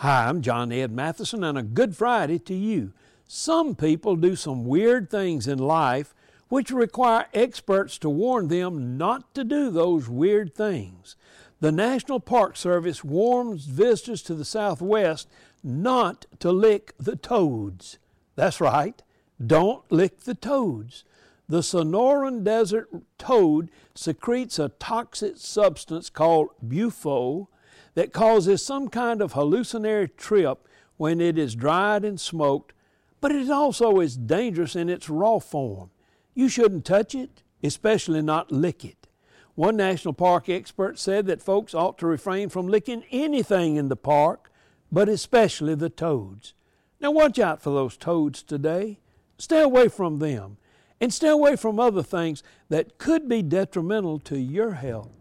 Hi, I'm John Ed Mathison, and a good Friday to you. Some people do some weird things in life which require experts to warn them not to do those weird things. The National Park Service warns visitors to the Southwest not to lick the toads. That's right, don't lick the toads. The Sonoran Desert toad secretes a toxic substance called bufo that causes some kind of hallucinatory trip when it is dried and smoked, but it also is dangerous in its raw form. You shouldn't touch it, especially not lick it. One national park expert said that folks ought to refrain from licking anything in the park, but especially the toads. Now, watch out for those toads today. Stay away from them and stay away from other things that could be detrimental to your health.